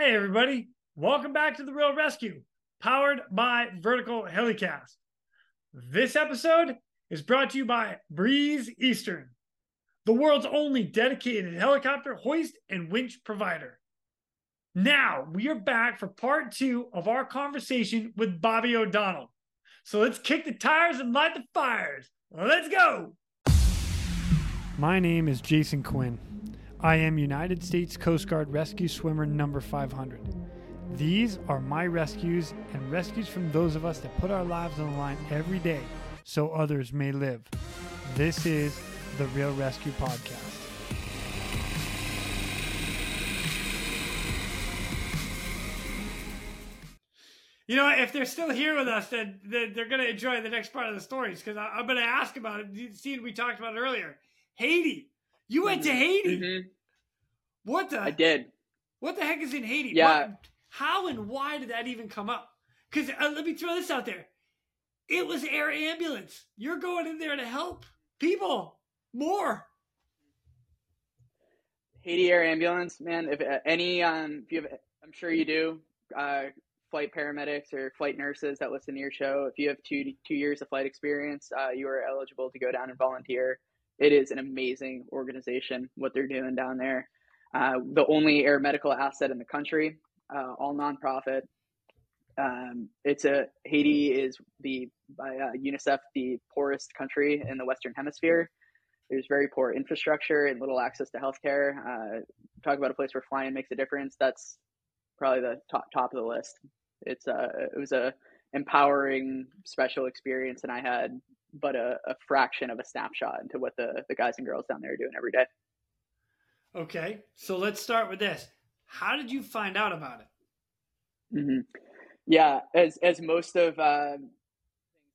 Hey, everybody. Welcome back to The Real ResQ, powered by Vertical Helicast. This episode is brought to you by Breeze Eastern, the world's only dedicated helicopter hoist and winch provider. Now, we are back for part two of our conversation with Bobby O'Donnell. So let's kick the tires and light the fires. Let's go. My name is Jason Quinn. I am United States Coast Guard Rescue Swimmer number 500. These are my rescues and rescues from those of us that put our lives on the line every day so others may live. This is the Real ResQ Podcast. You know, if they're still here with us, then then they're going to enjoy the next part of the stories because I'm going to ask about it. Seeing we talked about it earlier, Haiti. You went to Haiti. Mhm. What the? I did. What the heck is in Haiti? Yeah. What- how and why did that even come up? Because uh, let me throw this out there. It was air ambulance. You're going in there to help people more. Haiti Air Ambulance, man. If uh, any, um, if you have, I'm sure you do, uh, flight paramedics or flight nurses that listen to your show. If you have two two years of flight experience, uh, you are eligible to go down and volunteer. It is an amazing organization what they're doing down there. Uh, the only air medical asset in the country, uh, all nonprofit. Um, it's a Haiti is the by uh, UNICEF the poorest country in the Western Hemisphere. There's very poor infrastructure and little access to healthcare. Uh, talk about a place where flying makes a difference. That's probably the top top of the list. It's uh, it was a empowering, special experience, and I had but a, a fraction of a snapshot into what the the guys and girls down there are doing every day. Okay, so let's start with this. How did you find out about it? hmm Yeah, as as most of uh, things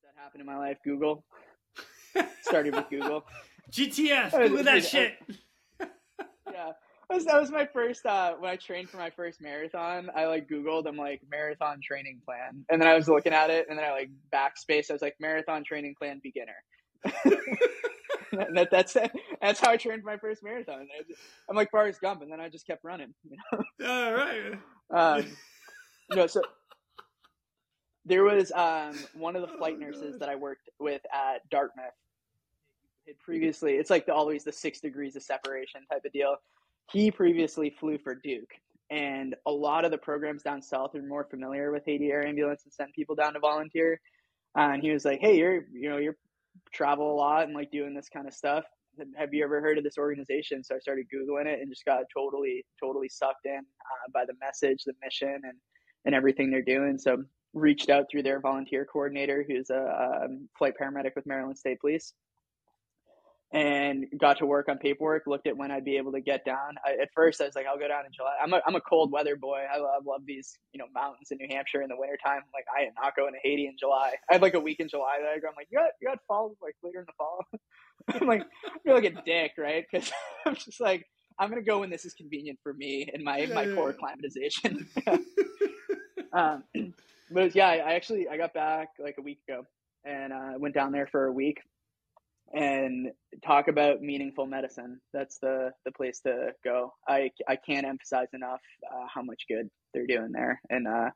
that happen in my life, Google started with Google. GTS, Google that dude, shit. yeah that was, that was my first uh when i trained for my first marathon i like googled i'm like marathon training plan and then i was looking at it and then i like backspace i was like marathon training plan beginner that, that's that's how i trained my first marathon i'm like Forrest Gump and then i just kept running you know All right. um, you know, so there was um, one of the flight Oh, nurses God. that I worked with at Dartmouth. Had previously, it's like the, always the six degrees of separation type of deal. He previously flew for Duke, and a lot of the programs down south are more familiar with Haiti Air Ambulance and send people down to volunteer. and he was like, "Hey, you're you know you're travel a lot and like doing this kind of stuff. Have you ever heard of this organization?" So I started googling it and just got totally totally sucked in uh, by the message, the mission, and and everything they're doing. So reached out through their volunteer coordinator, who's a um, flight paramedic with Maryland State Police, and got to work on paperwork. Looked at when I'd be able to get down. I, at first, I was like, "I'll go down in July." I'm a I'm a cold weather boy. I love, love these you know mountains in New Hampshire in the wintertime. I'm like, I am not going to Haiti in July. I had like a week in July that I go. I'm like, you got you got fall like later in the fall. I'm like, I feel like a dick, right? Because I'm just like, I'm gonna go when this is convenient for me and my my poor climatization. um, but yeah, I I actually I got back like a week ago and uh, went down there for a week and talk about meaningful medicine. That's the the place to go. I I can't emphasize enough uh, how much good they're doing there and. Uh,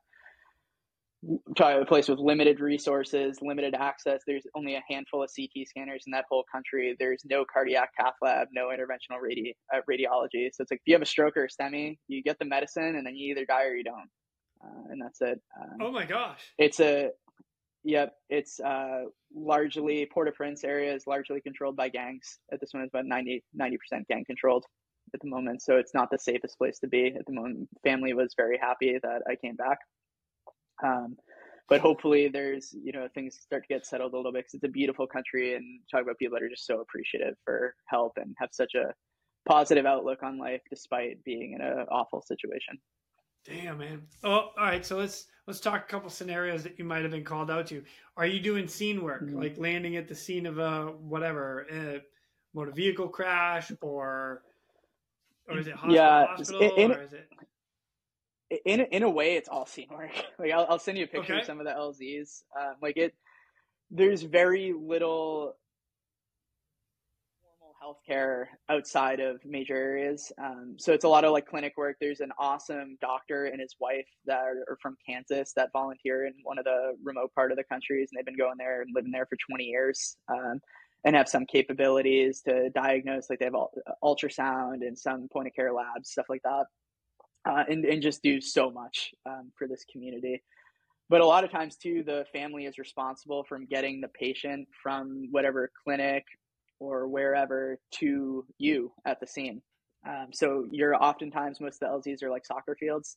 a place with limited resources, limited access. There's only a handful of CT scanners in that whole country. There's no cardiac cath lab, no interventional radi- uh, radiology. So it's like if you have a stroke or a STEMI, you get the medicine and then you either die or you don't. Uh, and that's it. Um, Oh my gosh. it's a, yep, it's uh, largely, Port-au-Prince area is largely controlled by gangs. At this one, it's about 90, 90% gang controlled at the moment. So it's not the safest place to be at the moment. Family was very happy that I came back. Um, but hopefully there's, you know, things start to get settled a little bit because it's a beautiful country and talk about people that are just so appreciative for help and have such a positive outlook on life despite being in an awful situation. Damn, man. Oh, all right. So let's let's talk a couple scenarios that you might have been called out to. Are you doing scene work, Mhm. like landing at the scene of a whatever, a motor vehicle crash, or or is it hospital, Yeah, hospital, in- or is it? in in a way it's all scene work like i'll, I'll send you a picture Okay. of some of the lzs um, like it there's very little healthcare outside of major areas. Um, so it's a lot of like clinic work. There's an awesome doctor and his wife that are, from Kansas that volunteer in one of the remote part of the countries, and they've been going there and living there for 20 years. Um, and have some capabilities to diagnose, like they have ultrasound and some point of care labs, stuff like that, uh, and and just do so much um, for this community but a lot of times too the family is responsible from getting the patient from whatever clinic or wherever to you at the scene. Um, so you're oftentimes most of the lzs are like soccer fields.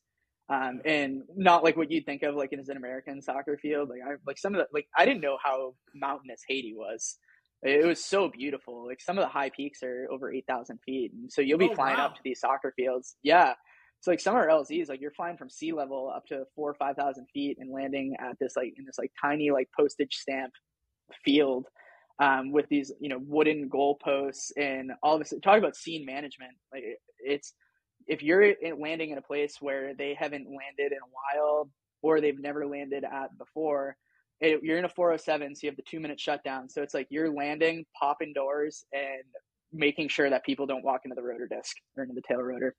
Um, and not like what you'd think of like as an american soccer field. Like i like some of the like i didn't know how mountainous haiti was. It was so beautiful. Like some of the high peaks are over 8000 feet. And so you'll be oh, flying wow. up to these soccer fields. Yeah. So like some are LZs, like you're flying from sea level up to four or five thousand feet and landing at this like in this like tiny like postage stamp field um, with these you know wooden goalposts and all of this. Talk about scene management. Like it's if you're landing in a place where they haven't landed in a while or they've never landed at before, it, you're in a 407, so you have the two minute shutdown. So it's like you're landing, popping doors, and making sure that people don't walk into the rotor disc or into the tail rotor.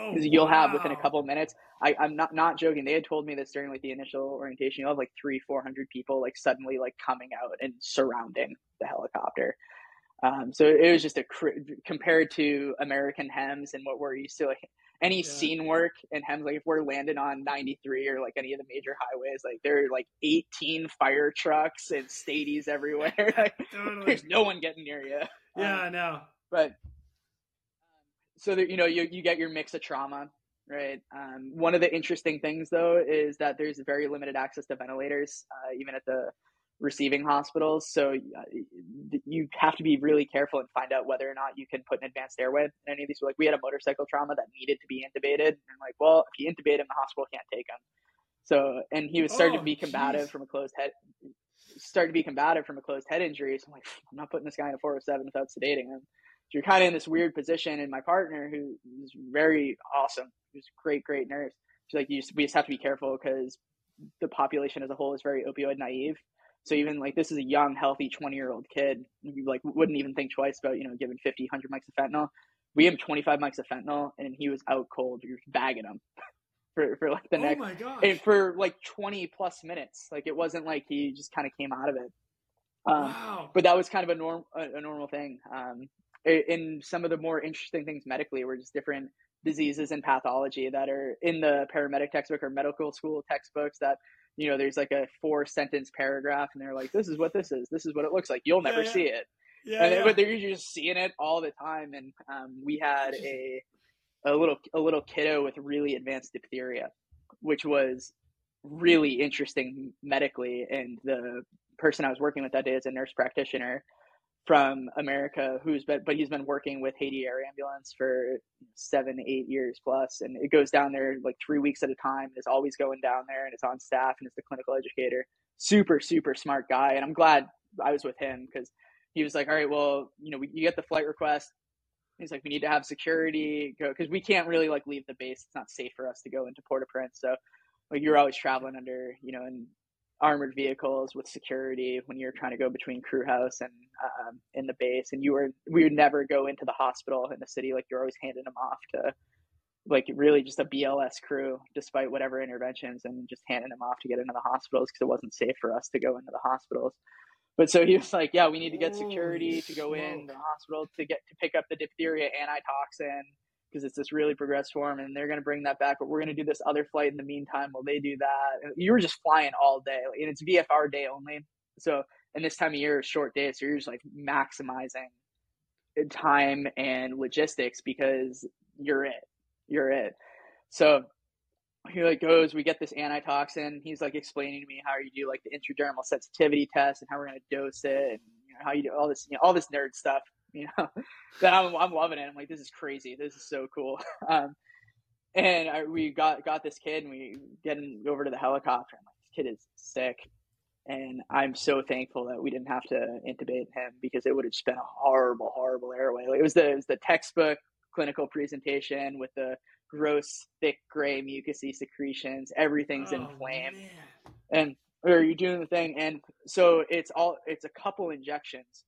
Oh, you'll wow. have within a couple of minutes. I, I'm not not joking. They had told me this during like the initial orientation. You'll have like three, four hundred people like suddenly like coming out and surrounding the helicopter. Um, so it was just a compared to American HEMS and what we're used to, like any yeah. scene work in HEMS. Like if we're landing on 93 or like any of the major highways, like there are like 18 fire trucks and stadies everywhere. like, totally. There's no one getting near you. Yeah, um, I know. But so that you know you, you get your mix of trauma right? Um, one of the interesting things though is that there's very limited access to ventilators uh, even at the receiving hospitals. So uh, you have to be really careful and find out whether or not you can put an advanced airway in any of these. Like we had a motorcycle trauma that needed to be intubated. And like well if you intubate him the hospital can't take him. So and he was starting oh, to be combative geez. from a closed head started to be combative from a closed head injury. So i'm like i'm not putting this guy in a 407 without sedating him you're kind of in this weird position. And my partner, who is very awesome, who's a great, great nurse, she's like, you just, we just have to be careful because the population as a whole is very opioid naive. So even like this is a young, healthy 20 year old kid, you like wouldn't even think twice about you know giving 50, 100 mics of fentanyl. We have 25 mics of fentanyl, and he was out cold. You're bagging him for for like the oh next and for like 20 plus minutes. Like it wasn't like he just kind of came out of it. Um, wow. But that was kind of a norm a, a normal thing. Um, in some of the more interesting things medically were just different diseases and pathology that are in the paramedic textbook or medical school textbooks that you know there's like a four sentence paragraph and they're like this is what this is this is what it looks like you'll never yeah, yeah. see it yeah, and, yeah. but they're just seeing it all the time and um, we had a a little a little kiddo with really advanced diphtheria which was really interesting medically and the person i was working with that day is a nurse practitioner from America who's been, but he's been working with Haiti Air Ambulance for seven, eight years plus, and it goes down there like three weeks at a time. It's always going down there, and it's on staff, and it's the clinical educator. Super, super smart guy, and I'm glad I was with him because he was like, "All right, well, you know, we, you get the flight request." He's like, "We need to have security go because we can't really like leave the base. It's not safe for us to go into Port-au-Prince." So, like, you're always traveling under, you know, and armored vehicles with security when you're trying to go between crew house and um, in the base and you were we would never go into the hospital in the city like you're always handing them off to like really just a BLS crew despite whatever interventions and just handing them off to get into the hospitals because it wasn't safe for us to go into the hospitals. But so he was like yeah we need to get security to go in the hospital to get to pick up the diphtheria antitoxin because it's this really progressed form and they're going to bring that back but we're going to do this other flight in the meantime while they do that. You were just flying all day and it's vfr day only. So and this time of year is short days so you're just like maximizing time and logistics because you're it you're it. So he like goes we get this antitoxin. He's like explaining to me how you do like the intradermal sensitivity test and how we're going to dose it and you know, how you do all this you know all this nerd stuff you know, that I'm, I'm loving it. I'm like, this is crazy. This is so cool. Um, and I, we got, got this kid and we get him over to the helicopter. I'm like, this kid is sick. And I'm so thankful that we didn't have to intubate him because it would have just been a horrible, horrible airway. Like, it was the, it was the textbook clinical presentation with the gross, thick, gray, mucousy secretions. Everything's oh, inflamed. Man. And or you're doing the thing, and so it's all it's a couple injections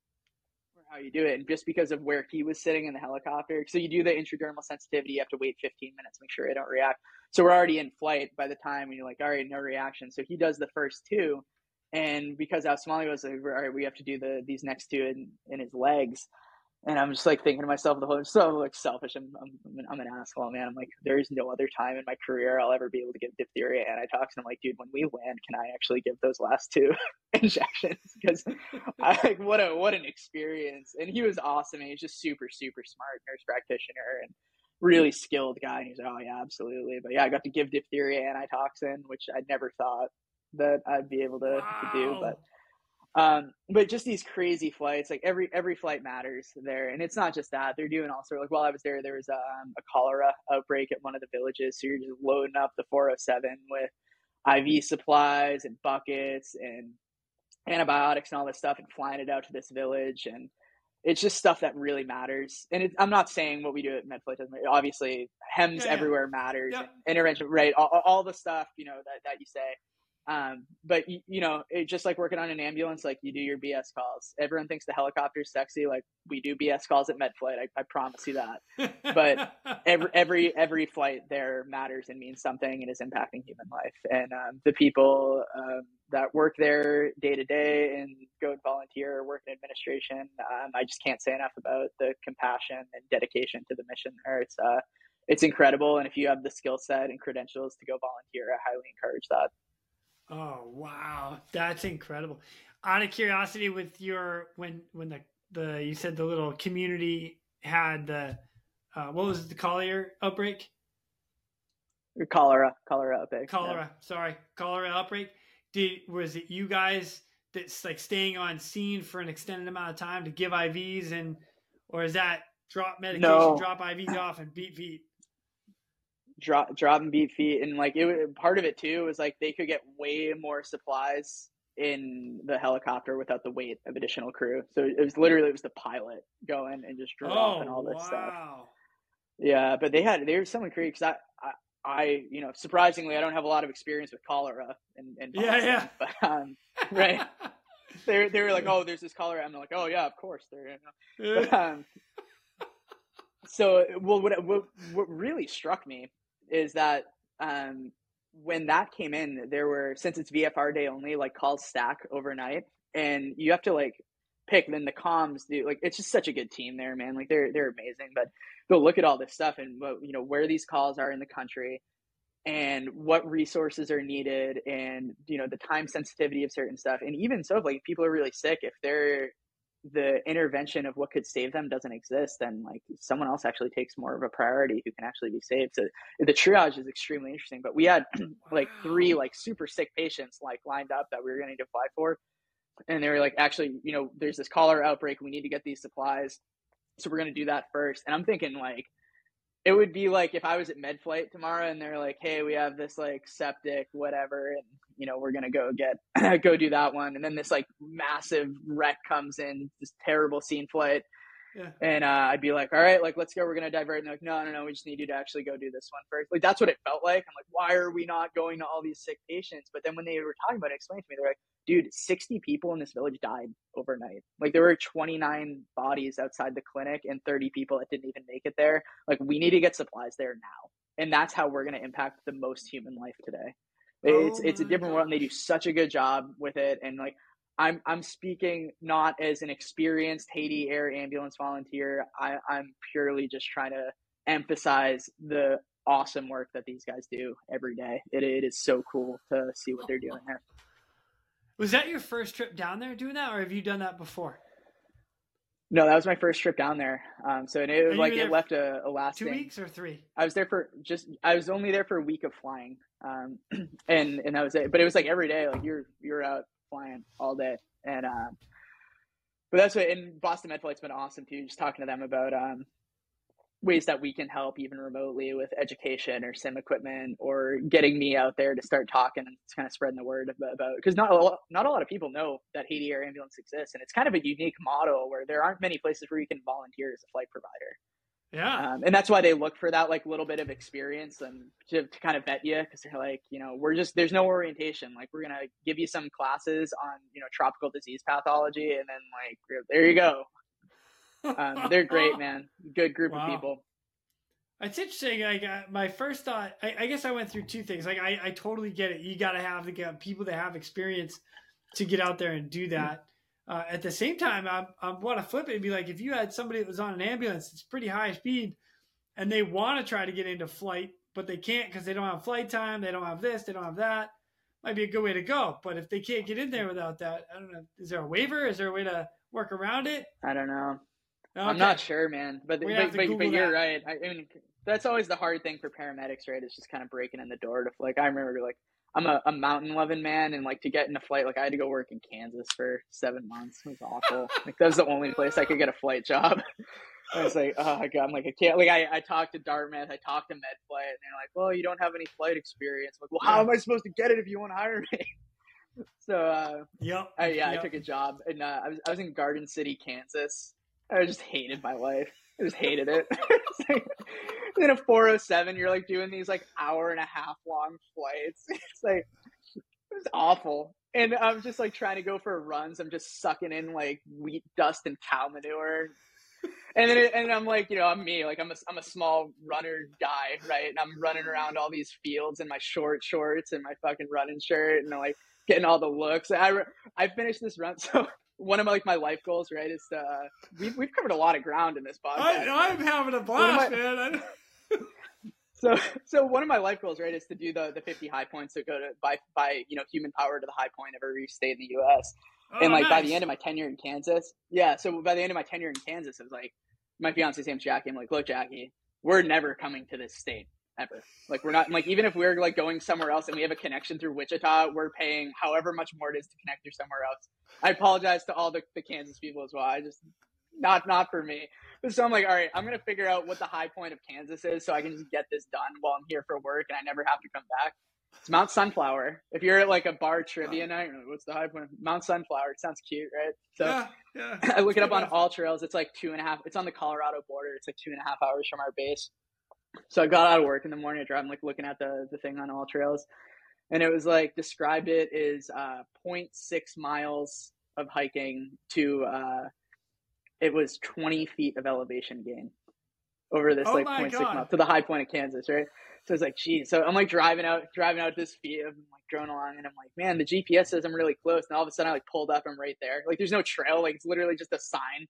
how you do it. And just because of where he was sitting in the helicopter, so you do the intradermal sensitivity, you have to wait 15 minutes, to make sure they don't react. So we're already in flight by the time when you're like, all right, no reaction. So he does the first two. And because how small was, like, all right, we have to do the these next two in, in his legs. And I'm just like thinking to myself the whole so like selfish. I'm, I'm I'm an asshole, man. I'm like there is no other time in my career I'll ever be able to give diphtheria antitoxin. I'm like, dude, when we land, can I actually give those last two injections? Because I like what a what an experience. And he was awesome. And he's just super super smart nurse practitioner and really skilled guy. And he's like, oh yeah, absolutely. But yeah, I got to give diphtheria antitoxin, which I never thought that I'd be able to, wow. to do, but um, but just these crazy flights, like every every flight matters there, and it's not just that they're doing also like while I was there, there was um, a cholera outbreak at one of the villages, so you're just loading up the 407 with IV supplies and buckets and antibiotics and all this stuff, and flying it out to this village, and it's just stuff that really matters. And it, I'm not saying what we do at MedFlight doesn't. matter. Obviously, HEMS yeah, yeah. everywhere matters. Yeah. Intervention, right? All, all the stuff you know that that you say um, but you, you know, it, just like working on an ambulance, like you do your BS calls. Everyone thinks the helicopter's sexy. Like we do BS calls at MedFlight. I, I promise you that. but every every every flight there matters and means something and is impacting human life. And um, the people um, that work there day to day and go and volunteer, work in administration, um, I just can't say enough about the compassion and dedication to the mission there. It's uh, it's incredible. And if you have the skill set and credentials to go volunteer, I highly encourage that. Oh wow, that's incredible. Out of curiosity, with your when when the the you said the little community had the uh, what was it, the cholera outbreak? Cholera, cholera outbreak. Cholera, yeah. sorry, cholera outbreak. Did was it you guys that's like staying on scene for an extended amount of time to give IVs and, or is that drop medication, no. drop IVs off and beat feet? Drop drop and beat feet and like it part of it too was like they could get way more supplies in the helicopter without the weight of additional crew. So it was literally it was the pilot going and just dropping oh, all this wow. stuff yeah but they had they were something crazy because I, I, I you know surprisingly i don't have a lot of experience with cholera and, and yeah yeah. but um right. They, they were like oh there's this cholera i'm like oh yeah of course there you know. but, um, so well what, what what really struck me is that um, when that came in, there were since it's VFR day only, like calls stack overnight, and you have to like pick. Then the comms do like it's just such a good team there, man. Like they're they're amazing. But go look at all this stuff and you know where these calls are in the country, and what resources are needed, and you know the time sensitivity of certain stuff, and even so, if like people are really sick, if they're the intervention of what could save them doesn't exist, then like someone else actually takes more of a priority who can actually be saved. So the triage is extremely interesting. But we had like three like super sick patients like lined up that we were going to apply for, and they were like, actually, you know, there's this cholera outbreak. We need to get these supplies, so we're going to do that first. And I'm thinking like it would be like if I was at MedFlight tomorrow and they're like, "Hey, we have this like septic, whatever, and you know we're gonna go get go do that one," and then this like massive wreck comes in, this terrible scene flight, yeah. and uh, I'd be like, "All right, like let's go, we're gonna divert." And they're like, "No, no, no, we just need you to actually go do this one first. Like that's what it felt like. I'm like, "Why are we not going to all these sick patients?" But then when they were talking about it, explained to me, they're like, dude, 60 people in this village died overnight. Like there were 29 bodies outside the clinic and 30 people that didn't even make it there. Like we need to get supplies there now. And that's how we're going to impact the most human life today. Oh it's it's a oh different gosh. world and they do such a good job with it and like I'm I'm speaking not as an experienced Haiti air ambulance volunteer. I, I'm purely just trying to emphasize the awesome work that these guys do every day. It, it is so cool to see what they're doing there. Was that your first trip down there doing that, or have you done that before? No, that was my first trip down there. Um, so it like it left a, a lasting two weeks or three. I was there for just I was only there for a week of flying, um, and and that was it. But it was like every day, like you're you're out flying all day, and um, but that's what. And Boston MedFlight's been awesome too. Just talking to them about um, ways that we can help even remotely with education or sim equipment or getting me out there to start talking and kind of spreading the word about because not a lot, not a lot of people know that Haiti Air Ambulance exists and it's kind of a unique model where there aren't many places where you can volunteer as a flight provider. Yeah, um, and that's why they look for that like little bit of experience and to, to kind of vet you because they're like, you know, we're just there's no orientation. Like we're gonna give you some classes on you know tropical disease pathology and then like there you go Um, they're great, man. Good group Wow. of people. It's interesting. Like uh, my first thought, I, I guess I went through two things. Like I, I totally get it. You got to have the uh, people that have experience to get out there and do that. Uh, at the same time, I, I want to flip it and be like, if you had somebody that was on an ambulance, it's pretty high speed, and they want to try to get into flight, but they can't because they don't have flight time, they don't have this, they don't have that. Might be a good way to go. But if they can't get in there without that, I don't know. Is there a waiver? Is there a way to work around it? I don't know. Okay. I'm not sure, man. But but, but, but you're right. I, I mean, that's always the hard thing for paramedics, right? It's just kind of breaking in the door to like. I remember like I'm a, a mountain loving man, and like to get in a flight, like I had to go work in Kansas for seven months. It was awful. like that was the only place I could get a flight job. I was like, oh my god, I'm like I can't. Like I, I talked to Dartmouth, I talked to MedFlight, and they're like, well, you don't have any flight experience. I'm like, well, how am I supposed to get it if you want to hire me? so uh, Yep. I, yeah, Yep. I took a job, and uh, I was I was in Garden City, Kansas. I just hated my life. I just hated it. Like, in a 407, you're like doing these like hour and a half long flights. It's like it was awful. And I'm just like trying to go for runs. I'm just sucking in like wheat dust and cow manure. And then it, and I'm like, you know, I'm me. Like I'm a I'm a small runner guy, right? And I'm running around all these fields in my short shorts and my fucking running shirt, and I'm like getting all the looks. I I finished this run, so one of my like my life goals, right, is to uh, we've we've covered a lot of ground in this podcast. I, I'm having a blast, What man. So so one of my life goals, right, is to do the the 50 high points that go to by by you know human power to the high point of every state in the U.S. oh, and like by the end of my tenure in Kansas, yeah. So by the end of my tenure in Kansas, it was like my fiance's name's Jackie. I'm like, look, Jackie, we're never coming to this state ever. Like we're not like even if we're like going somewhere else and we have a connection through Wichita, we're paying however much more it is to connect through somewhere else. I apologize to all the, the Kansas people as well. I just not not for me. But so I'm like, all right, I'm gonna figure out what the high point of Kansas is so I can just get this done while I'm here for work and I never have to come back. It's Mount Sunflower. If you're at like a bar trivia night, you're like, what's the high point? Mount Sunflower. It sounds cute, right? So yeah, yeah. I look it up on AllTrails. It's like two and a half. It's on the Colorado border. It's like two and a half hours from our base. So I got out of work in the morning. I drive. I'm like looking at the the thing on AllTrails, and it was like described it is uh 0.6 miles of hiking to uh it was 20 feet of elevation gain over this Oh like my 0.6 miles to the high point of Kansas, right? So it's like, geez. So I'm like driving out, driving out this feet. I'm like drone along, and I'm like, man, the GPS says I'm really close. And all of a sudden, I like pulled up. I'm right there. Like, there's no trail. Like, it's literally just a sign,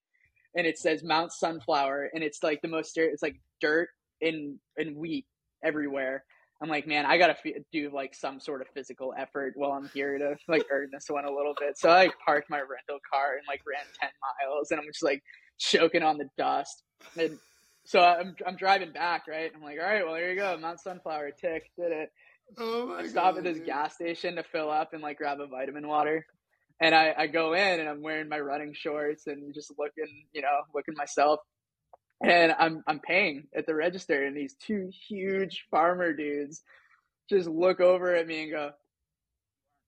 and it says Mount Sunflower, and it's like the most. It's like dirt and in wheat everywhere. I'm like, man, I gotta f- do like some sort of physical effort while I'm here to like earn this one a little bit. So I like parked my rental car and like ran ten miles, and I'm just like choking on the dust. And so I'm I'm driving back, right? I'm like, all right, well, here you go, Mount Sunflower, tick, did it. Oh my I stop at God. this gas station to fill up and like grab a vitamin water. And I, I go in and I'm wearing my running shorts and just looking, you know, looking myself. And I'm I'm paying at the register and these two huge farmer dudes just look over at me and go,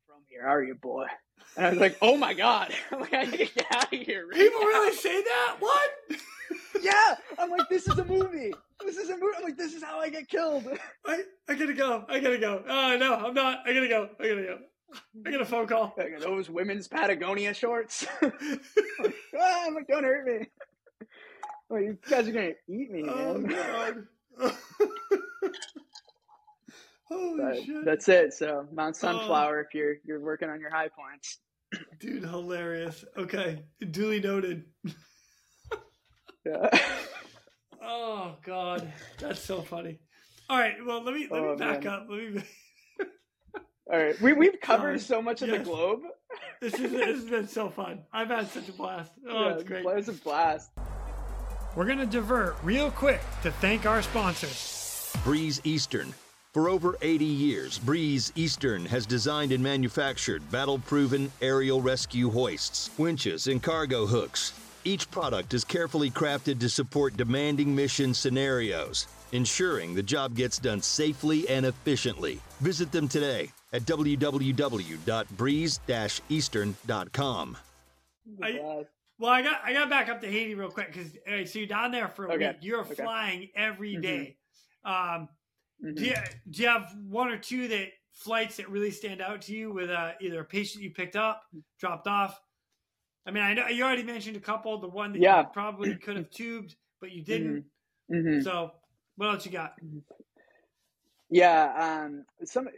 From here, are you boy? And I was like, Oh my god. I'm like, I need to get out of here. right People now." really say that? What? Yeah. I'm like, this is a movie. This is a movie. I'm like, this is how I get killed. I, I gotta go. I gotta go. Oh no, I'm not. I gotta go. I gotta go. I got a phone call. Those women's Patagonia shorts. ah, I'm like, don't hurt me. Oh, you guys are gonna eat me, Oh man. god. Holy But shit. that's it. So Mount Oh. Sunflower, um, if you're you're working on your high points. Dude, hilarious. Okay. Duly noted. Yeah. Oh god. That's so funny. All right, well let me let me Oh, back man. up. Let me All right, we we've covered Sorry. so much of Yes. the globe. this is this has been so fun. I've had such a blast. Oh, yeah, it's great. It was a blast. We're gonna divert real quick to thank our sponsors. Breeze Eastern. For over 80 years, Breeze Eastern has designed and manufactured battle proven aerial rescue hoists, winches, and cargo hooks. Each product is carefully crafted to support demanding mission scenarios, ensuring the job gets done safely and efficiently. Visit them today at www.breeze-eastern.com. It was a I- blast. Well, I got I got back up to Haiti real quick because so you're down there for a Okay, week. You're okay. flying every Mhm. day. Um, Mhm. do you do you have one or two that flights that really stand out to you with uh, either a patient you picked up, dropped off? I mean, I know you already mentioned a couple. The one that Yeah. you probably could have tubed, but you didn't. Mhm. So, what else you got? Yeah, um, some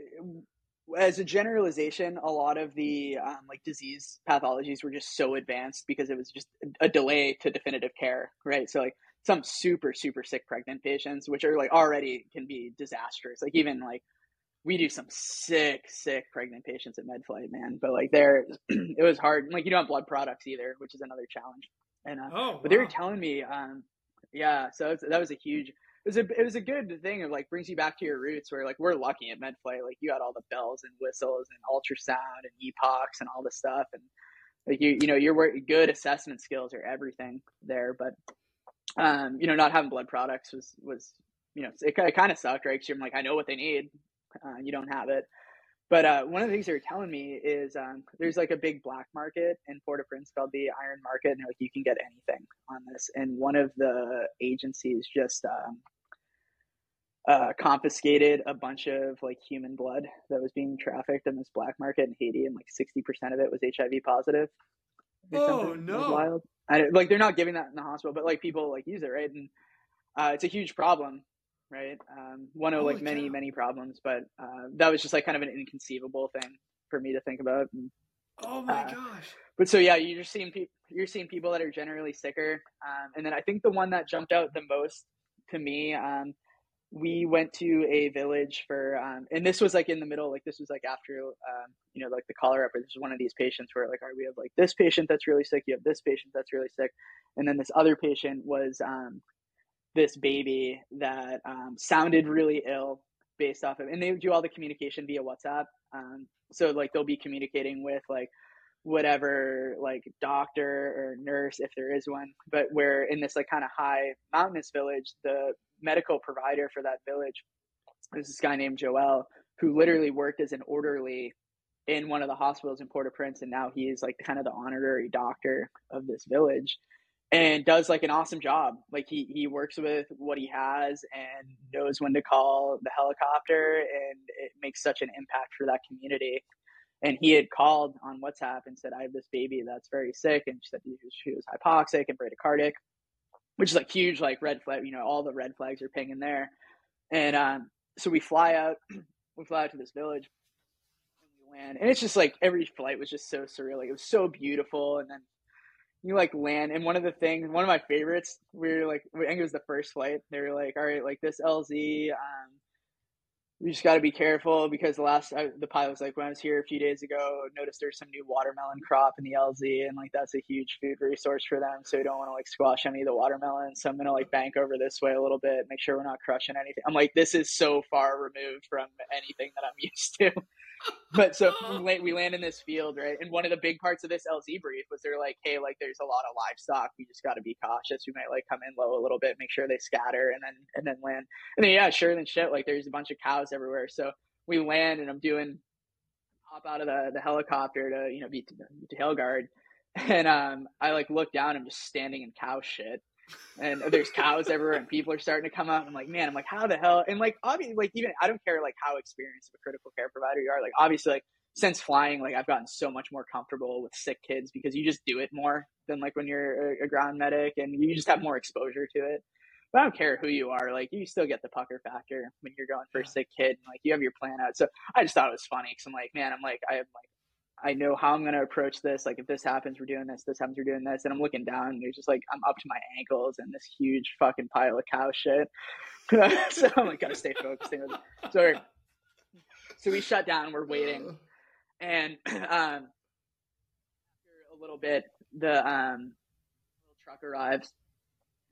as a generalization, a lot of the um, like disease pathologies were just so advanced because it was just a delay to definitive care, right? So like some super super sick pregnant patients, which are like already can be disastrous. Like even like we do some sick sick pregnant patients at MedFlight, man. But like there, it was hard. Like you don't have blood products either, which is another challenge. And uh, Oh, but they were telling me, um, yeah. So that was a huge. It was a it was a good thing of like brings you back to your roots where like we're lucky at MedFlight like you got all the bells and whistles and ultrasound and epocs and all this stuff and like you you know your good assessment skills are everything there but um you know not having blood products was was you know it, it kind of sucked right because you're like I know what they need uh, you don't have it but uh, one of the things they were telling me is um, there's like a big black market in Port-au-Prince called the Iron Market, and like you can get anything on this. And one of the agencies just um, uh, confiscated a bunch of like human blood that was being trafficked in this black market in Haiti, and like sixty percent of it was HIV positive. Oh, something. It was no. Wild. I, like they're not giving that in the hospital, but like people like use it, right? And uh, it's a huge problem, right? Um, one of like many cow. many problems, but uh, that was just like kind of an inconceivable thing for me to think about. And, Oh my uh, gosh. but so yeah, you're seeing people. You're seeing people that are generally sicker, um, and then I think the one that jumped out the most to me. Um, we went to a village for, um, and this was like in the middle, like this was like after, um, you know, like the cholera. But this was one of these patients where like, all right, we have like this patient that's really sick. You have this patient that's really sick, and then this other patient was um, this baby that um, sounded really ill based off of, and they do all the communication via WhatsApp. Um, so like they'll be communicating with like whatever like doctor or nurse if there is one but we're in this like kind of high mountainous village the medical provider for that village is this guy named joel who literally worked as an orderly in one of the hospitals in port-au-prince and now he is like kind of the honorary doctor of this village and does like an awesome job. Like he he works with what he has and knows when to call the helicopter and it makes such an impact for that community and he had called on WhatsApp and said, "I have this baby that's very sick," and she said she was hypoxic and bradycardic, which is like huge, like red flag. You know, all the red flags are pinging there. And um, so we fly out, we fly out to this village, and we land, and it's just like every flight was just so surreal. Like it was so beautiful, and then you like land. And one of the things, one of my favorites, we were like, I think it was the first flight. They were like, "All right, like this LZ." Um, we just got to be careful because the last I, the pilot was like when I was here a few days ago, noticed there's some new watermelon crop in the LZ, and like that's a huge food resource for them. So we don't want to like squash any of the watermelon. So I'm gonna like bank over this way a little bit, make sure we're not crushing anything. I'm like, this is so far removed from anything that I'm used to. But so we land in this field, right? And one of the big parts of this LZ brief was they're like, hey, like there's a lot of livestock. We just got to be cautious. We might like come in low a little bit, make sure they scatter, and then and then land. And then yeah, sure than shit, like there's a bunch of cows everywhere. So we land, and I'm doing hop out of the the helicopter to you know be, be tail guard, and um I like look down, I'm just standing in cow shit. And there's cows everywhere, and people are starting to come out. And I'm like, man, I'm like, how the hell? And like, obviously, like even I don't care like how experienced of a critical care provider you are. Like, obviously, like since flying, like I've gotten so much more comfortable with sick kids because you just do it more than like when you're a, a ground medic, and you just have more exposure to it. But I don't care who you are, like you still get the pucker factor when you're going for a sick kid, and like you have your plan out. So I just thought it was funny because I'm like, man, I'm like, I have like. I know how I'm gonna approach this. Like, if this happens, we're doing this. This happens, we're doing this. And I'm looking down, and there's just like I'm up to my ankles in this huge fucking pile of cow shit. so I'm like, gotta stay focused. So, so we shut down. We're waiting, and um, after a little bit, the um, little truck arrives,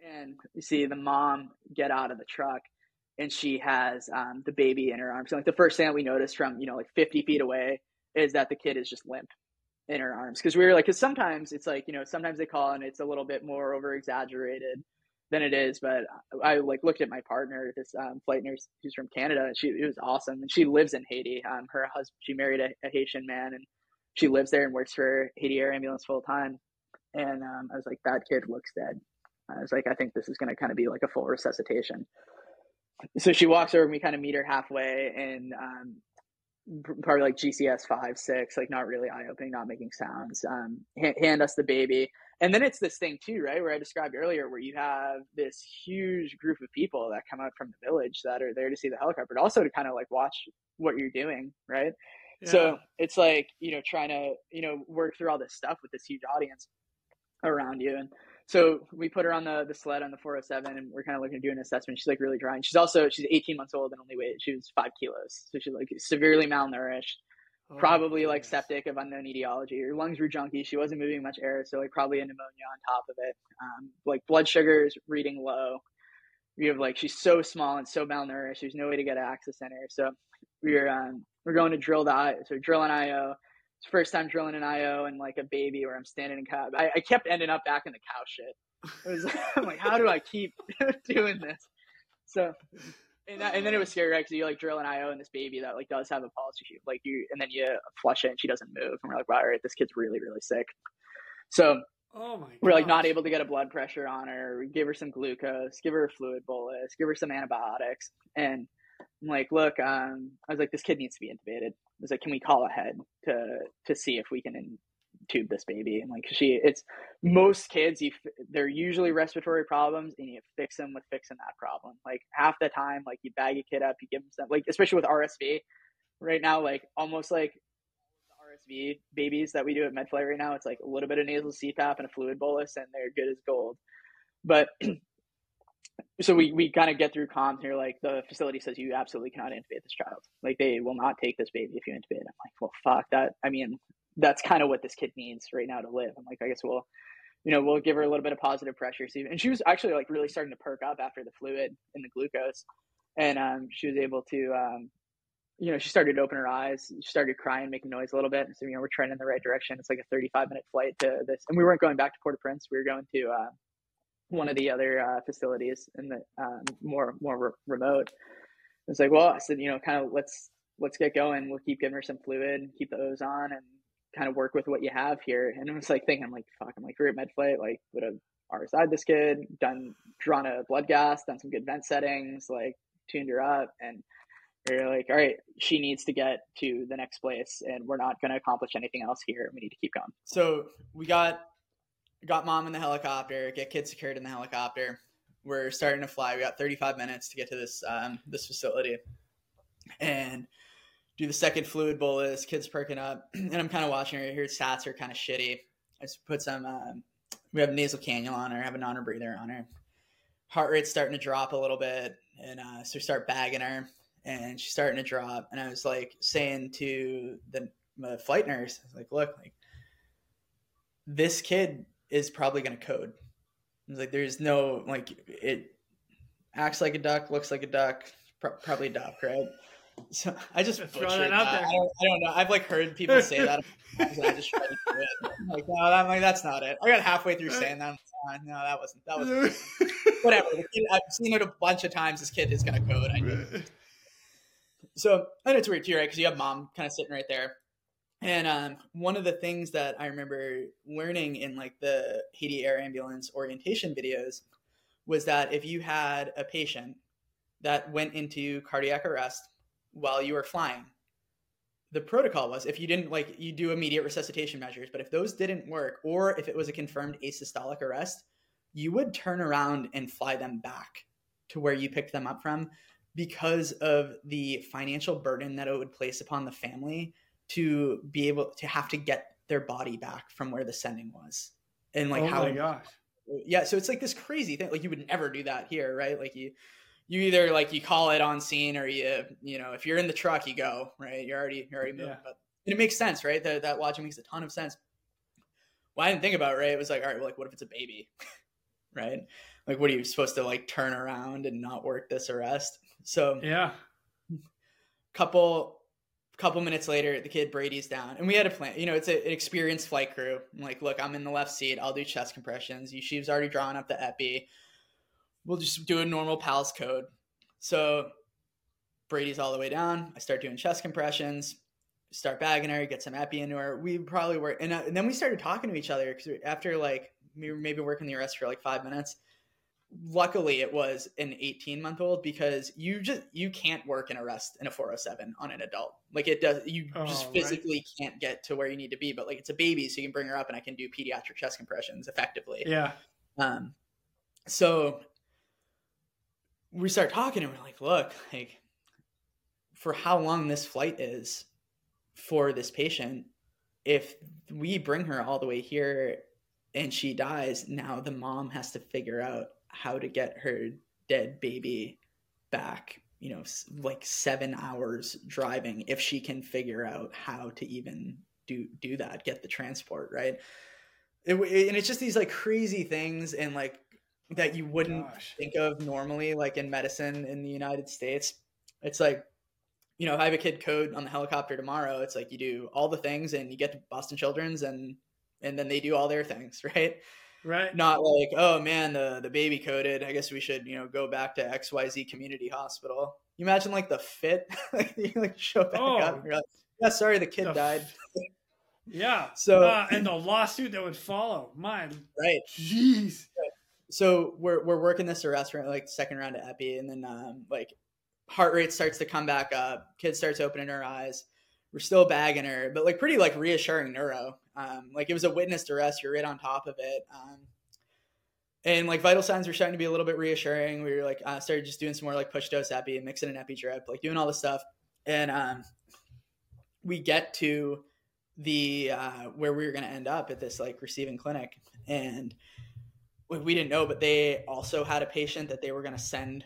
and you see the mom get out of the truck, and she has um, the baby in her arms. So like the first thing that we noticed from you know like 50 feet away is that the kid is just limp in her arms. Because we were like because sometimes it's like you know sometimes they call and it's a little bit more over exaggerated than it is but i like looked at my partner this um, flight nurse who's from canada and she it was awesome and she lives in haiti. Um, her husband she married a, a haitian man and she lives there and works for haiti air ambulance full time and um, i was like that kid looks dead. I was like i think this is going to kind of be like a full resuscitation. So she walks over and we kind of meet her halfway and um, probably like GCS five, six, like not really eye opening, not making sounds. Um, hand, hand us the baby. And then it's this thing too, right? Where I described earlier, where you have this huge group of people that come out from the village that are there to see the helicopter, but also to kind of like watch what you're doing, right? Yeah. So it's like, you know, trying to, you know, work through all this stuff with this huge audience around you. And so we put her on the, the sled on the 407 and we're kind of looking to do an assessment. She's like really dry. And she's also, she's 18 months old and only weighed, she was five kilos. So she's like severely malnourished, oh, probably like septic of unknown etiology. Her lungs were junky. She wasn't moving much air. So like probably a pneumonia on top of it. Um, like blood sugars reading low. We have like, she's so small and so malnourished. There's no way to get access in her. So we're, um, we're going to drill the, so drill an IO first time drilling an IO and like a baby where I'm standing in cow. I, I kept ending up back in the cow shit. It Was, I'm like, how do I keep doing this? So, and, that, and then it was scary, right? Because you like drill an IO and this baby that like does have a pulse issue, like you, and then you flush it and she doesn't move, and we're like, wow, all right, this kid's really really sick. So. Oh my we're like not able to get a blood pressure on her. We give her some glucose, give her a fluid bolus, give her some antibiotics, and I'm like, look, um, I was like, this kid needs to be intubated. Was like, can we call ahead to to see if we can tube this baby? And like, she, it's most kids, you they're usually respiratory problems, and you fix them with fixing that problem. Like half the time, like you bag a kid up, you give them some, like especially with RSV, right now, like almost like RSV babies that we do at MedFlight right now, it's like a little bit of nasal CPAP and a fluid bolus, and they're good as gold. But so we, we kind of get through comms here like the facility says you absolutely cannot intubate this child. Like they will not take this baby if you intubate i'm like well fuck that. I mean that's kind of what this kid needs right now to live. I'm like i guess we'll you know we'll give her a little bit of positive pressure. See and she was actually like really starting to perk up after the fluid and the glucose. And um, she was able to um, you know she started to open her eyes. She started crying making noise a little bit. So you know we're trending in the right direction. It's like a 35 minute flight to this. And we weren't going back to port-au-prince. We were going to uh, one of the other uh, facilities in the um, more more re- remote. It's like, well, I said, you know, kind of let's let's get going. We'll keep giving her some fluid, keep the O's on, and kind of work with what you have here. And I was like thinking, I'm like, fuck, I'm like, we're at MedFlight, like would have RSI'd this kid, done drawn a blood gas, done some good vent settings, like tuned her up, and you're like, all right, she needs to get to the next place, and we're not going to accomplish anything else here. We need to keep going. So we got got mom in the helicopter, get kids secured in the helicopter. We're starting to fly. We got 35 minutes to get to this um, this facility, and do the second fluid bolus. Kids perking up, and I'm kind of watching her. Her stats are kind of shitty. I just put some. Um, we have nasal cannula on her. Have a non breather on her. Heart rate's starting to drop a little bit, and uh, so we start bagging her, and she's starting to drop. And I was like saying to the, the flight nurse, I was like, "Look, like this kid is probably going to code. It's like there's no like it acts like a duck, looks like a duck, probably a duck, right? So I just throw that out there. I don't, I don't, know. I've like heard people say that. I just try to do it. I'm like, no, I'm like that's not it. I got halfway through saying that. Like, ah, no, that wasn't. That was whatever. Kid, I've seen it a bunch of times. This kid is gonna code. I know. So and it's weird too, right? Because you have mom kind of sitting right there. And um, one of the things that I remember learning in like the Haiti Air Ambulance orientation videos was that if you had a patient that went into cardiac arrest while you were flying, the protocol was if you didn't like you do immediate resuscitation measures, but if those didn't work, or if it was a confirmed asystolic arrest, you would turn around and fly them back to where you picked them up from because of the financial burden that it would place upon the family to be able to have to get their body back from where the sending was and like oh how gosh. yeah so it's like this crazy thing like you would never do that here right? Like you you either like you call it on scene or you you know if you're in the truck you go right? You're already you're already moving yeah. but it makes sense right? That, that logic makes a ton of sense. Well i didn't think about it, right it was like all right well, like what if it's a baby right? Like what are you supposed to like turn around and not work this arrest? So yeah. couple couple minutes later, the kid Brady's down, and we had a plan. You know, it's a, an experienced flight crew. I'm like, look, I'm in the left seat. I'll do chest compressions. Yushi's already drawn up the epi. We'll just do a normal PALS code. So Brady's all the way down. I start doing chest compressions. Start bagging her, get some epi into her. We probably were, and, uh, and then we started talking to each other because after like we were maybe working the arrest for like five minutes, luckily it was an 18 month old because you just you can't work in arrest in a 407 on an adult like it does you Oh, just right. physically can't get to where you need to be but like it's a baby so you can bring her up and i can do pediatric chest compressions effectively Yeah. um so we start talking and we're like look like for how long this flight is for this patient if we bring her all the way here and she dies now the mom has to figure out how to get her dead baby back you know like 7 hours driving if she can figure out how to even do do that get the transport right? It, w- and it's just these like crazy things and like that you wouldn't Gosh. think of normally like in medicine in the united states. It's like you know if i have a kid code on the helicopter tomorrow. It's like you do all the things and you get to boston children's and and then they do all their things right Right. not like oh man the the baby coded i guess we should you know go back to xyz community hospital you imagine like the fit like you like show back Oh. up like yeah sorry the kid The died Yeah. so Uh, and the lawsuit that would follow. My right jeez. so we're we're working this arrest like second round of epi and then um like heart rate starts to come back up kid starts opening her eyes we're still bagging her but like pretty like reassuring neuro um like it was a witness arrest you're right on top of it. Um and like vital signs were starting to be a little bit reassuring. We were like uh, started just doing some more like push dose epi and mixing an epi drip like doing all this stuff. And um we get to the uh where we were going to end up at this like receiving clinic. And we we didn't know, but they also had a patient that they were going to send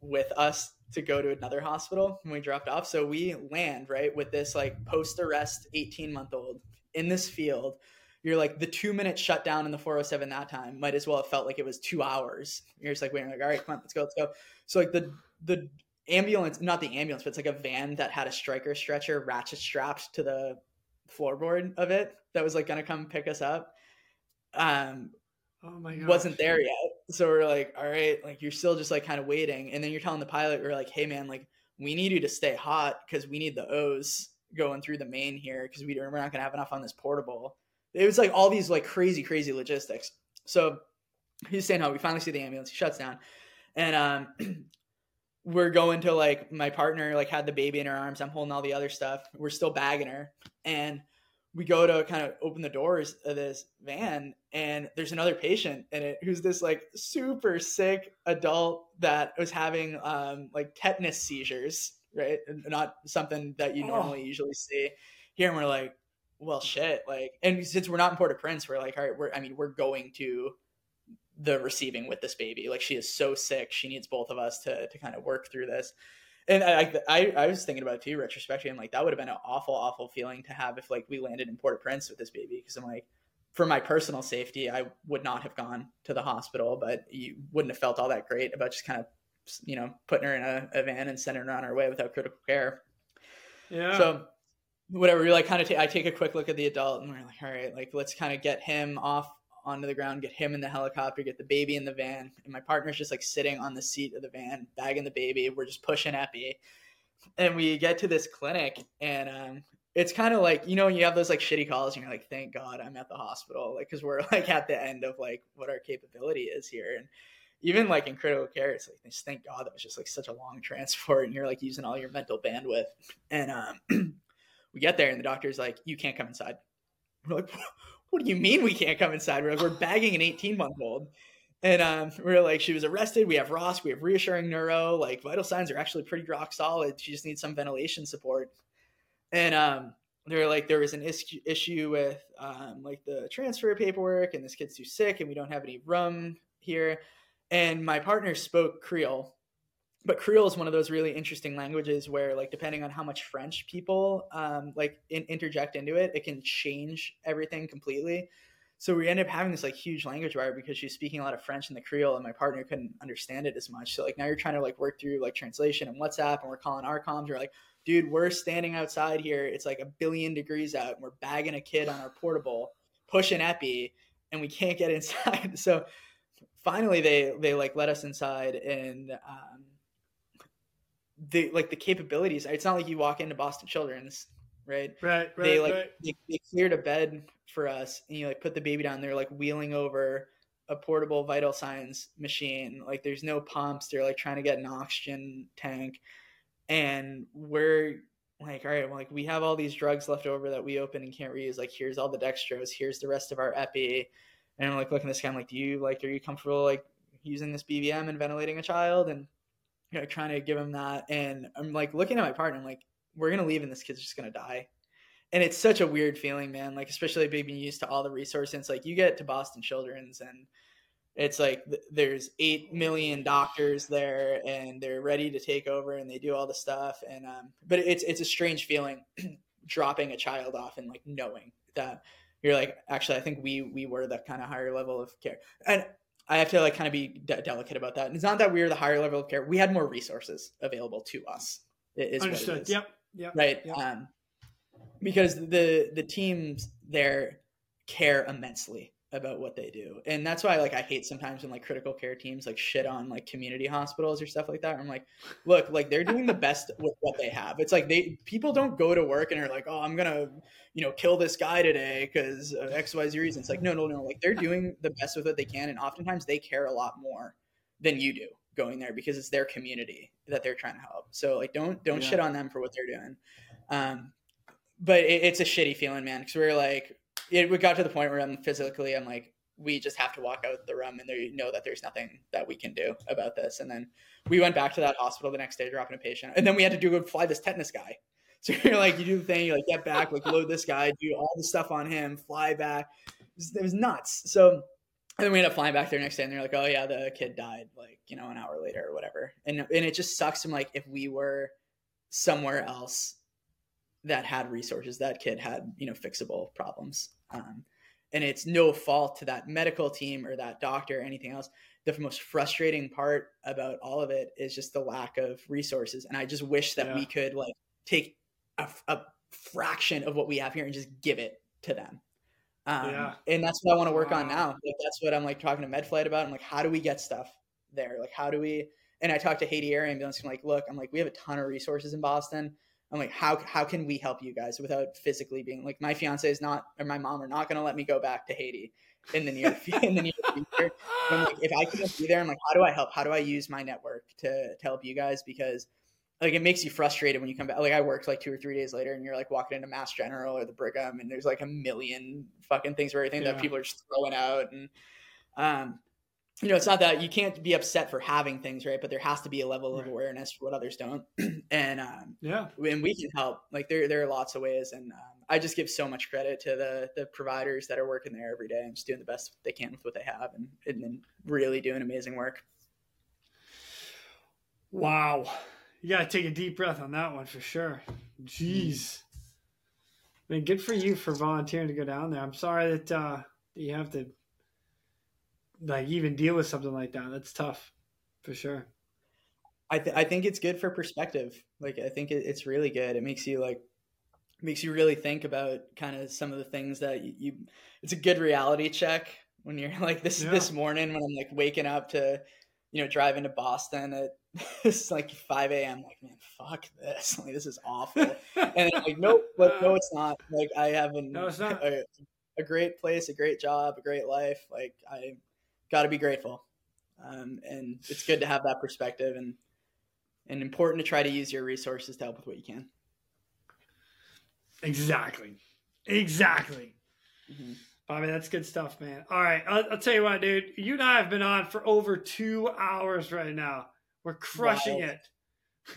with us to go to another hospital when we dropped off. So we land right with this like post arrest 18 month old in this field. You're like the two minute shutdown in the 407 that time might as well have felt like it was two hours. You're just like waiting, like, all right, come on, let's go, let's go. So like the the ambulance, not the ambulance, but it's like a van that had a Stryker stretcher ratchet strapped to the floorboard of it that was like gonna come pick us up. Um, Oh my god. wasn't there yet. So we're like, all right, like you're still just like kind of waiting. And then you're telling the pilot, we're like, hey man, like we need you to stay hot because we need the O's going through the main here because we, we're not gonna have enough on this portable. It was like all these like crazy, crazy logistics. So he's saying, "Oh, we finally see the ambulance." He shuts down, and um, we're going to like my partner like had the baby in her arms. I'm holding all the other stuff. We're still bagging her, and we go to kind of open the doors of this van, and there's another patient in it who's this like super sick adult that was having um like tetanus seizures, right? Not something that you Oh. normally usually see here, and we're like, well, shit, like, and since we're not in Port-au-Prince, we're like, all right, we're I mean, we're going to the receiving with this baby. Like she is so sick, she needs both of us to to kind of work through this. And I, I I was thinking about it too, retrospectively. I'm like, that would have been an awful, awful feeling to have if like we landed in Port-au-Prince with this baby. Because I'm like, for my personal safety, I would not have gone to the hospital, but you wouldn't have felt all that great about just kind of, you know, putting her in a, a van and sending her on her way without critical care. Yeah. So whatever, we like kind of ta- I take a quick look at the adult and we're like, all right, like let's kind of get him off onto the ground, get him in the helicopter, get the baby in the van. And my partner's just like sitting on the seat of the van, bagging the baby. We're just pushing epi. And we get to this clinic and um it's kind of like you know when you have those like shitty calls and you're like thank god i'm at the hospital like because we're like at the end of like what our capability is here and even like in critical care it's like just thank god that was just like such a long transport and you're like using all your mental bandwidth. And um we get there and the doctor's like you can't come inside. We're like what do you mean we can't come inside? We're like we're bagging an 18 month old and um, we're like she was arrested. We have ROSC. We have reassuring neuro. Like vital signs are actually pretty rock solid. She just needs some ventilation support. And um they're like there was an issue issue with um like the transfer paperwork and this kid's too sick and we don't have any room here and my partner spoke creole but creole is one of those really interesting languages where like depending on how much french people um like in- interject into it it can change everything completely so we ended up having this like huge language barrier because she's speaking a lot of french in the creole and my partner couldn't understand it as much so like now you're trying to like work through like translation and whatsapp and we're calling our comms we're like dude, we're standing outside here. It's like a billion degrees out. And we're bagging a kid on our portable, pushing epi, and we can't get inside. So finally, they they like let us inside, and um, the like the capabilities. It's not like you walk into Boston Children's, right? right. Right. they like right. they, they cleared a bed for us, and you like put the baby down. They're like wheeling over a portable vital signs machine. Like there's no pumps. They're like trying to get an oxygen tank, and we're like, all right, well, like we have all these drugs left over that we open and can't reuse. Like here's all the dextrose. Here's the rest of our epi. And I'm like looking at this guy. I'm like, do you like? Are you comfortable like using this BVM and ventilating a child? And you know, trying to give him that. And I'm like looking at my partner. I'm like, we're gonna leave, and this kid's just gonna die and it's such a weird feeling, man. Like especially being used to all the resources. Like you get to Boston Children's and it's like there's eight million doctors there and they're ready to take over and they do all the stuff and um, but it's it's a strange feeling dropping a child off and like knowing that you're like actually I think we we were the kind of higher level of care and I have to like kind of be de- delicate about that. And it's not that we were the higher level of care. We had more resources available to us. Is Understood. Yep. Yep. Right. Yep. Um, because the the teams there care immensely about what they do and that's why like i hate sometimes when like critical care teams like shit on like community hospitals or stuff like that i'm like look like they're doing the best with what they have it's like they people don't go to work and are like oh i'm gonna you know kill this guy today because of xyz reasons." it's like no no no like they're doing the best with what they can and oftentimes they care a lot more than you do going there because it's their community that they're trying to help so like don't don't Yeah. shit on them for what they're doing um but it, it's a shitty feeling, man. Because we're like, it, we got to the point where I'm physically, I'm like, we just have to walk out the room, and they know that there's nothing that we can do about this. And then we went back to that hospital the next day, dropping a patient, and then we had to do go fly this tetanus guy. So you're like, you do the thing, you like get back, like load this guy, do all the stuff on him, fly back. It was, it was nuts. So and then we ended up flying back there next day, and they're like, "Oh yeah, the kid died like you know an hour later or whatever." And and it just sucks. I'm like, if we were somewhere else that had resources, that kid had you know fixable problems. Um, and it's no fault to that medical team or that doctor or anything else. The most frustrating part about all of it is just the lack of resources. And I just wish that Yeah. we could like take a, a fraction of what we have here and just give it to them. Um, Yeah. And that's what I want to work on now. Like that's what I'm like talking to MedFlight about. I'm like, how do we get stuff there? Like, how do we? And I talked to Haiti Air Ambulance. I'm like, look, I'm like, we have a ton of resources in Boston. I'm like, how how can we help you guys without physically being like my fiance is not or my mom are not going to let me go back to Haiti in the near in the near future. Like, if I can't be there, I'm like, how do I help? How do I use my network to to help you guys? Because like it makes you frustrated when you come back. Like I worked like two or three days later, and you're like walking into Mass General or the Brigham, and there's like a million fucking things for everything Yeah. that people are just throwing out, and um, you know, it's not that you can't be upset for having things, right? But there has to be a level of Right. awareness for what others don't, and um, Yeah. and we can help. Like there, there are lots of ways, and um, I just give so much credit to the the providers that are working there every day and just doing the best they can with what they have, and and, really doing amazing work. Wow. You got to take a deep breath on that one for sure. Jeez. I mean, good for you for volunteering to go down there. I'm sorry that uh, that you have to like even deal with something like that. That's tough for sure. I th- I think it's good for perspective. Like I think it, it's really good. It makes you like makes you really think about kind of some of the things that you, you it's a good reality check when you're like this Yeah. this morning when I'm like waking up to you know driving to Boston at it's like 5 a.m. Like man, fuck this. Like this is awful. and like nope, but no, it's not. Like I have an, No, it's not. A, a great place, a great job, a great life. Like I got to be grateful, um, and it's good to have that perspective and and important to try to use your resources to help with what you can. Exactly. Exactly. Mhm. Bobby, that's good stuff, man. All right. I'll, I'll tell you what, dude. You and I have been on for over two hours right now. We're crushing Wild. it.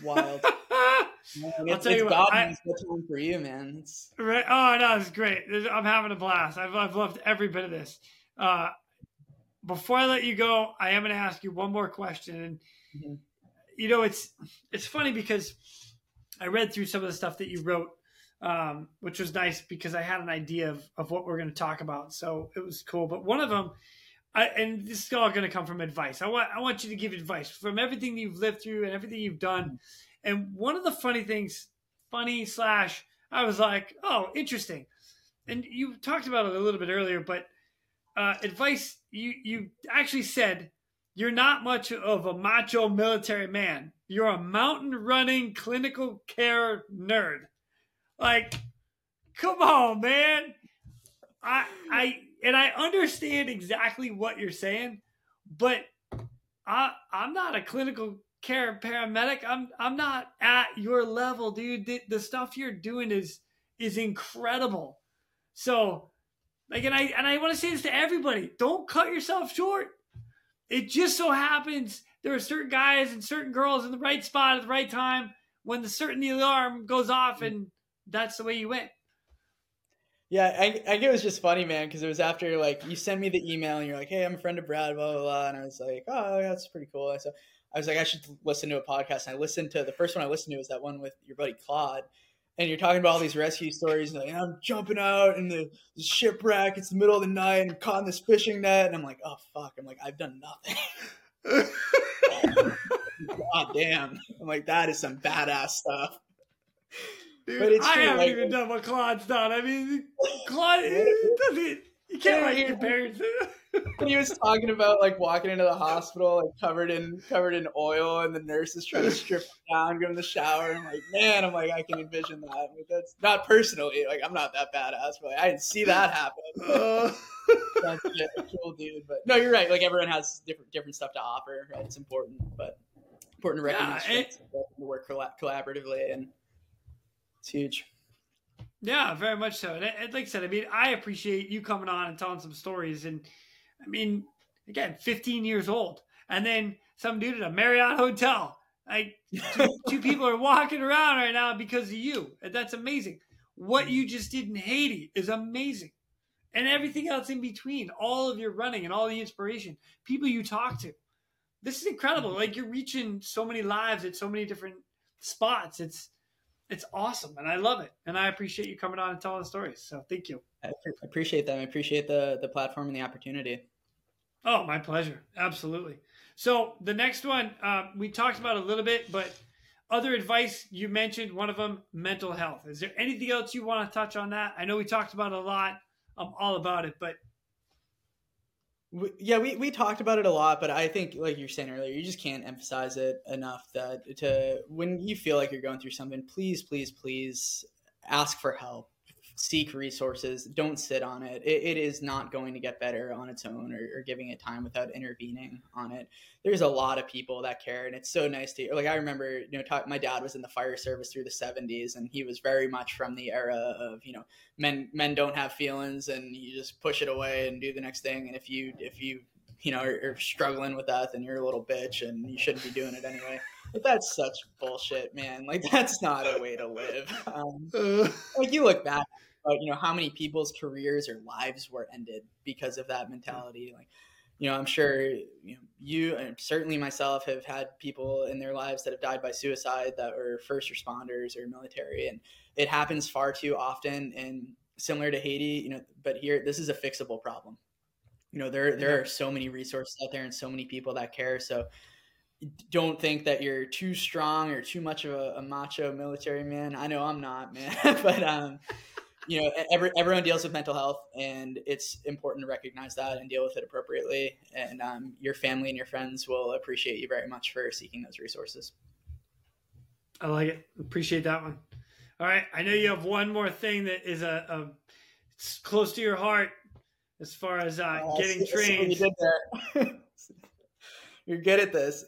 Wild. right. Man, it's, tell you what, I- for you, man. It's Oh, no, it's great. I'm having a blast. I've, I've loved every bit of this. Uh, before I let you go, I am going to ask you one more question. And, Mhm. you know, it's it's funny because I read through some of the stuff that you wrote, um, which was nice because I had an idea of, of what we're going to talk about. So it was cool. But one of them, I, and this is all going to come from advice. I want I want you to give advice from everything you've lived through and everything you've done. And one of the funny things, funny slash, I was like, oh, interesting. And you talked about it a little bit earlier, but uh, advice you you actually said you're not much of a macho military man. You're a mountain running clinical care nerd. Like, come on, man. I I and I understand exactly what you're saying, but I I'm not a clinical care paramedic. I'm I'm not at your level, dude. The, the stuff you're doing is is incredible. So, like, and I and I want to say this to everybody: don't cut yourself short. It just so happens there are certain guys and certain girls in the right spot at the right time when the certain alarm goes off, and that's the way you went. Yeah, I, I think it was just funny, man, because it was after like you sent me the email and you're like, "Hey, I'm a friend of Brad," blah blah blah, and I was like, "Oh, that's pretty cool." So I was like, I should listen to a podcast. And I listened to the first one I listened to was that one with your buddy Claude, and you're talking about all these rescue stories. And like, I'm jumping out in the, the shipwreck. It's the middle of the night and caught in this fishing net, and I'm like, oh fuck! I'm like, I've done nothing. God damn! I'm like, that is some badass stuff. Dude, but it's I true, haven't like, even done what Claude's done. I mean, Claude doesn't. You can't like compare. when he was talking about like walking into the hospital like covered in covered in oil and the nurses trying to strip him down, give him the shower. I'm like, man, I'm like, I can envision that. Like, that's not personally, like I'm not that badass, but like, I didn't see that happen. Uh. that's cool dude. But no, you're right. Like everyone has different different stuff to offer. Right? It's important, but important to recognize yeah, it, work collaboratively and it's huge. Yeah, very much so. And like I said, I mean, I appreciate you coming on and telling some stories. And I mean, again, 15 years old, and then some dude at a Marriott hotel. Like two, two people are walking around right now because of you, and that's amazing. What you just did in Haiti is amazing, and everything else in between, all of your running and all the inspiration, people you talk to. This is incredible. Mm-hmm. Like you're reaching so many lives at so many different spots. It's it's awesome and I love it. And I appreciate you coming on and telling the stories. So thank you. I appreciate that. I appreciate the the platform and the opportunity. Oh, my pleasure. Absolutely. So the next one uh, we talked about a little bit, but other advice you mentioned one of them mental health. Is there anything else you want to touch on that? I know we talked about a lot. I'm all about it, but yeah, we, we talked about it a lot, but I think, like you're saying earlier, you just can't emphasize it enough that to when you feel like you're going through something, please, please, please ask for help seek resources. Don't sit on it. it. it is not going to get better on its own or, or, giving it time without intervening on it. There's a lot of people that care, and it's so nice to like. I remember, you know, talk, my dad was in the fire service through the '70s, and he was very much from the era of you know men men don't have feelings, and you just push it away and do the next thing. And if you if you you know are, are struggling with that, then you're a little bitch, and you shouldn't be doing it anyway. But that's such bullshit, man. Like that's not a way to live. Um, like you look back about you know how many people's careers or lives were ended because of that mentality. Like you know i'm sure you, know, you and certainly myself have had people in their lives that have died by suicide that were first responders or military and it happens far too often and similar to haiti you know but here this is a fixable problem. You know there there are so many resources out there and so many people that care so don't think that you're too strong or too much of a, a macho military man. I know i'm not man but um you know, every, everyone deals with mental health, and it's important to recognize that and deal with it appropriately. And um, your family and your friends will appreciate you very much for seeking those resources. I like it. Appreciate that one. All right, I know you have one more thing that is a, a close to your heart as far as uh, oh, getting trained. You You're good at this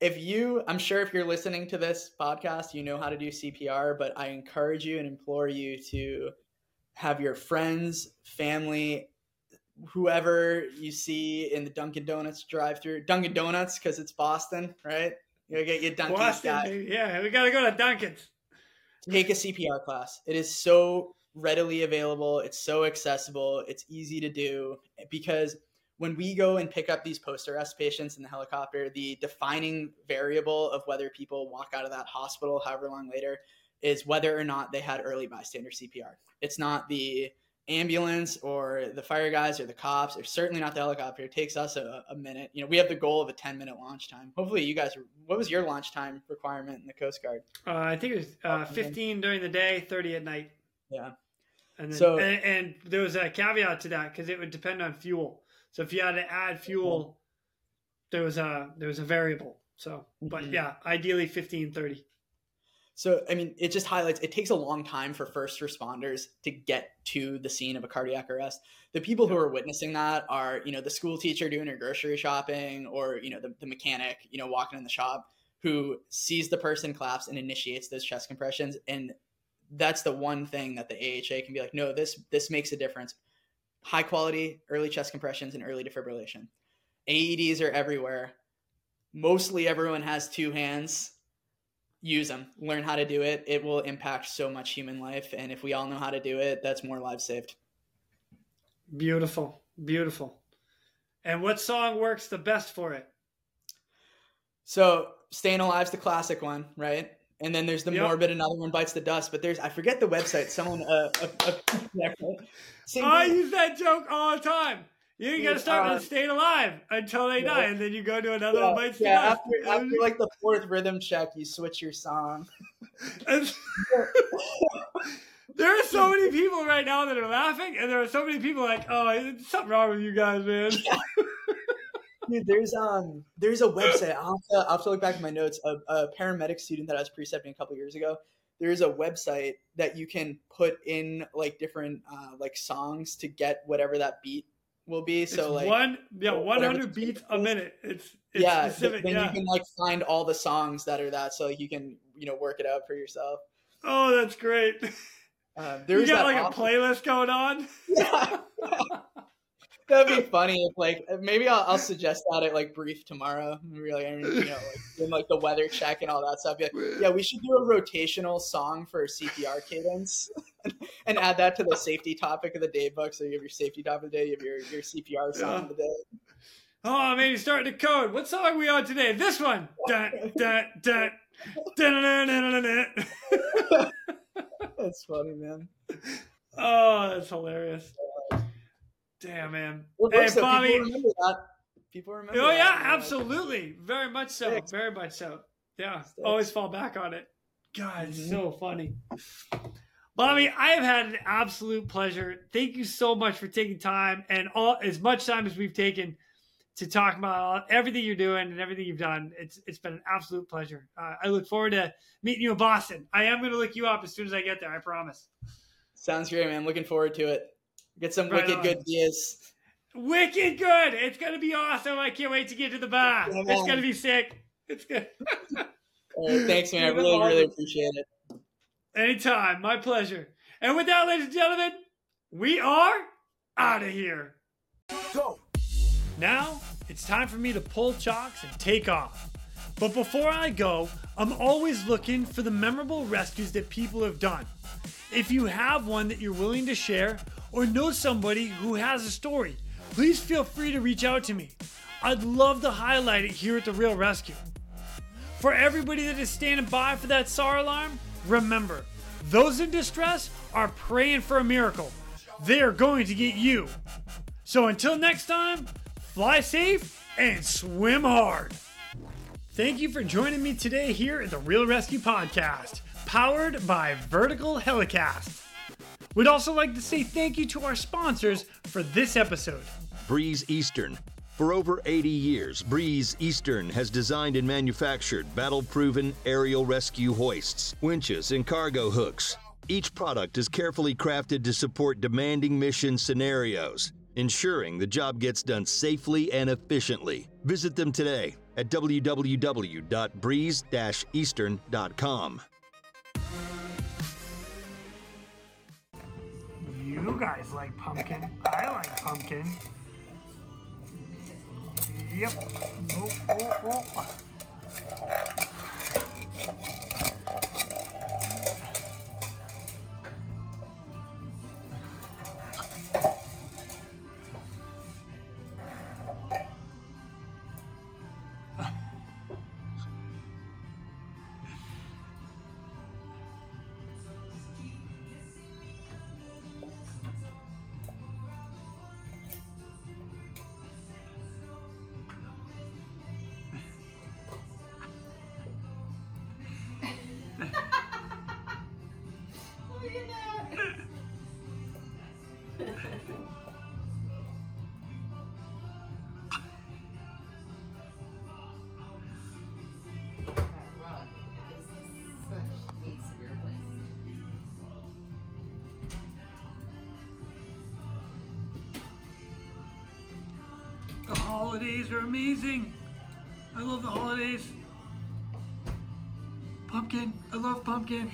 if you i'm sure if you're listening to this podcast you know how to do cpr but i encourage you and implore you to have your friends family whoever you see in the dunkin donuts drive through dunkin donuts because it's boston right? You get your dunkin boston, yeah we gotta go to dunkin's. Take a cpr class. It is so readily available. It's so accessible. It's easy to do because when we go and pick up these post arrest patients in the helicopter, the defining variable of whether people walk out of that hospital however long later is whether or not they had early bystander CPR. It's not the ambulance or the fire guys or the cops. Or certainly not the helicopter. It takes us a, a, minute. You know we have the goal of a 10 minute launch time. Hopefully you guys what was your launch time requirement in the coast guard? Uh, i think it was uh, 15 during the day 30 at night. Yeah. And then, so and, and there was a caveat to that because it would depend on fuel so if you had to add fuel, there was a there was a variable. So, but mm-hmm. yeah, ideally 15, 30. So, I mean, it just highlights it takes a long time for first responders to get to the scene of a cardiac arrest. The people who are witnessing that are, you know, the school teacher doing her grocery shopping or, you know, the, the mechanic, you know, walking in the shop who sees the person collapse and initiates those chest compressions. And that's the one thing that the AHA can be like, no, this this makes a difference. High quality early chest compressions and early defibrillation. AEDs are everywhere. Mostly everyone has two hands. Use them learn how to do it. It will impact so much human life and if we all know how to do it that's more lives saved. Beautiful. Beautiful. And what song works the best for it? So staying alive's the classic one right and then there's the yep. morbid another one bites the dust but there's i forget the website someone uh, uh, uh, i use that joke all the time you got to start uh, with staying alive until they yeah. die, and then you go to another yeah, one bites yeah, after, after like the fourth rhythm check, you switch your song. there are so many people right now that are laughing, and there are so many people like, "Oh, something wrong with you guys, man." Dude, there's um, there's a website. I'll have to, I'll have to look back at my notes. A, a paramedic student that I was precepting a couple years ago. There's a website that you can put in like different uh, like songs to get whatever that beat will be. So it's like one, yeah, one hundred beats a minute. It's, it's yeah. Specific, then yeah. you can like find all the songs that are that, so like you can you know work it out for yourself. Oh, that's great. Um, there's you got like a playlist going on. Yeah. That'd be funny if like uh, maybe I'll, I'll suggest that at like brief tomorrow. Really, I mean, you know, like in like the weather check and all that stuff. Yeah, yeah, we should do a rotational song for CPR cadence and add that to the safety topic of the day book. So you have your safety topic of the day, you have your your CPR song yeah. of the day. Oh man, he's starting to code. What song are we on today? This one. Dun, dun, dun, dun, dun, dun, dun, dun. That's funny, man. Oh, that's hilarious. Damn, man. Well, hey, so Bobby. People remember that. People remember. Oh yeah, absolutely. Very much so. Very much so. Yeah. Sticks. Always fall back on it. God, it's mm-hmm. so funny. Bobby, I have had an absolute pleasure. Thank you so much for taking time and all as much time as we've taken to talk about everything you're doing and everything you've done. It's it's been an absolute pleasure. Uh, I look forward to meeting you in Boston. I am going to look you up as soon as I get there. I promise. Sounds great, man. Looking forward to it. Get some right wicked on. good beers. Wicked good. It's gonna be awesome. I can't wait to get to the bar. Yeah, it's gonna be sick. It's good. right, thanks, man. I really, really appreciate it. Anytime. My pleasure. And with that, ladies and gentlemen, we are out of here. Go. Now it's time for me to pull chocks and take off. But before I go, I'm always looking for the memorable rescues that people have done. If you have one that you're willing to share or know somebody who has a story, please feel free to reach out to me. I'd love to highlight it here at The Real ResQ. For everybody that is standing by for that SAR alarm, remember, those in distress are praying for a miracle. They are going to get you. So until next time, fly safe and swim hard. Thank you for joining me today here at the Real ResQ Podcast powered by Vertical Helicast. We'd also like to say thank you to our sponsors for this episode Breeze Eastern. For over 80 years, Breeze Eastern has designed and manufactured battle proven aerial rescue hoists, winches, and cargo hooks. Each product is carefully crafted to support demanding mission scenarios, ensuring the job gets done safely and efficiently. Visit them today at www.breeze-eastern.com. You guys like pumpkin. I like pumpkin. Yep. Oh, oh, oh. Holidays are amazing. I love the holidays. Pumpkin. I love pumpkin.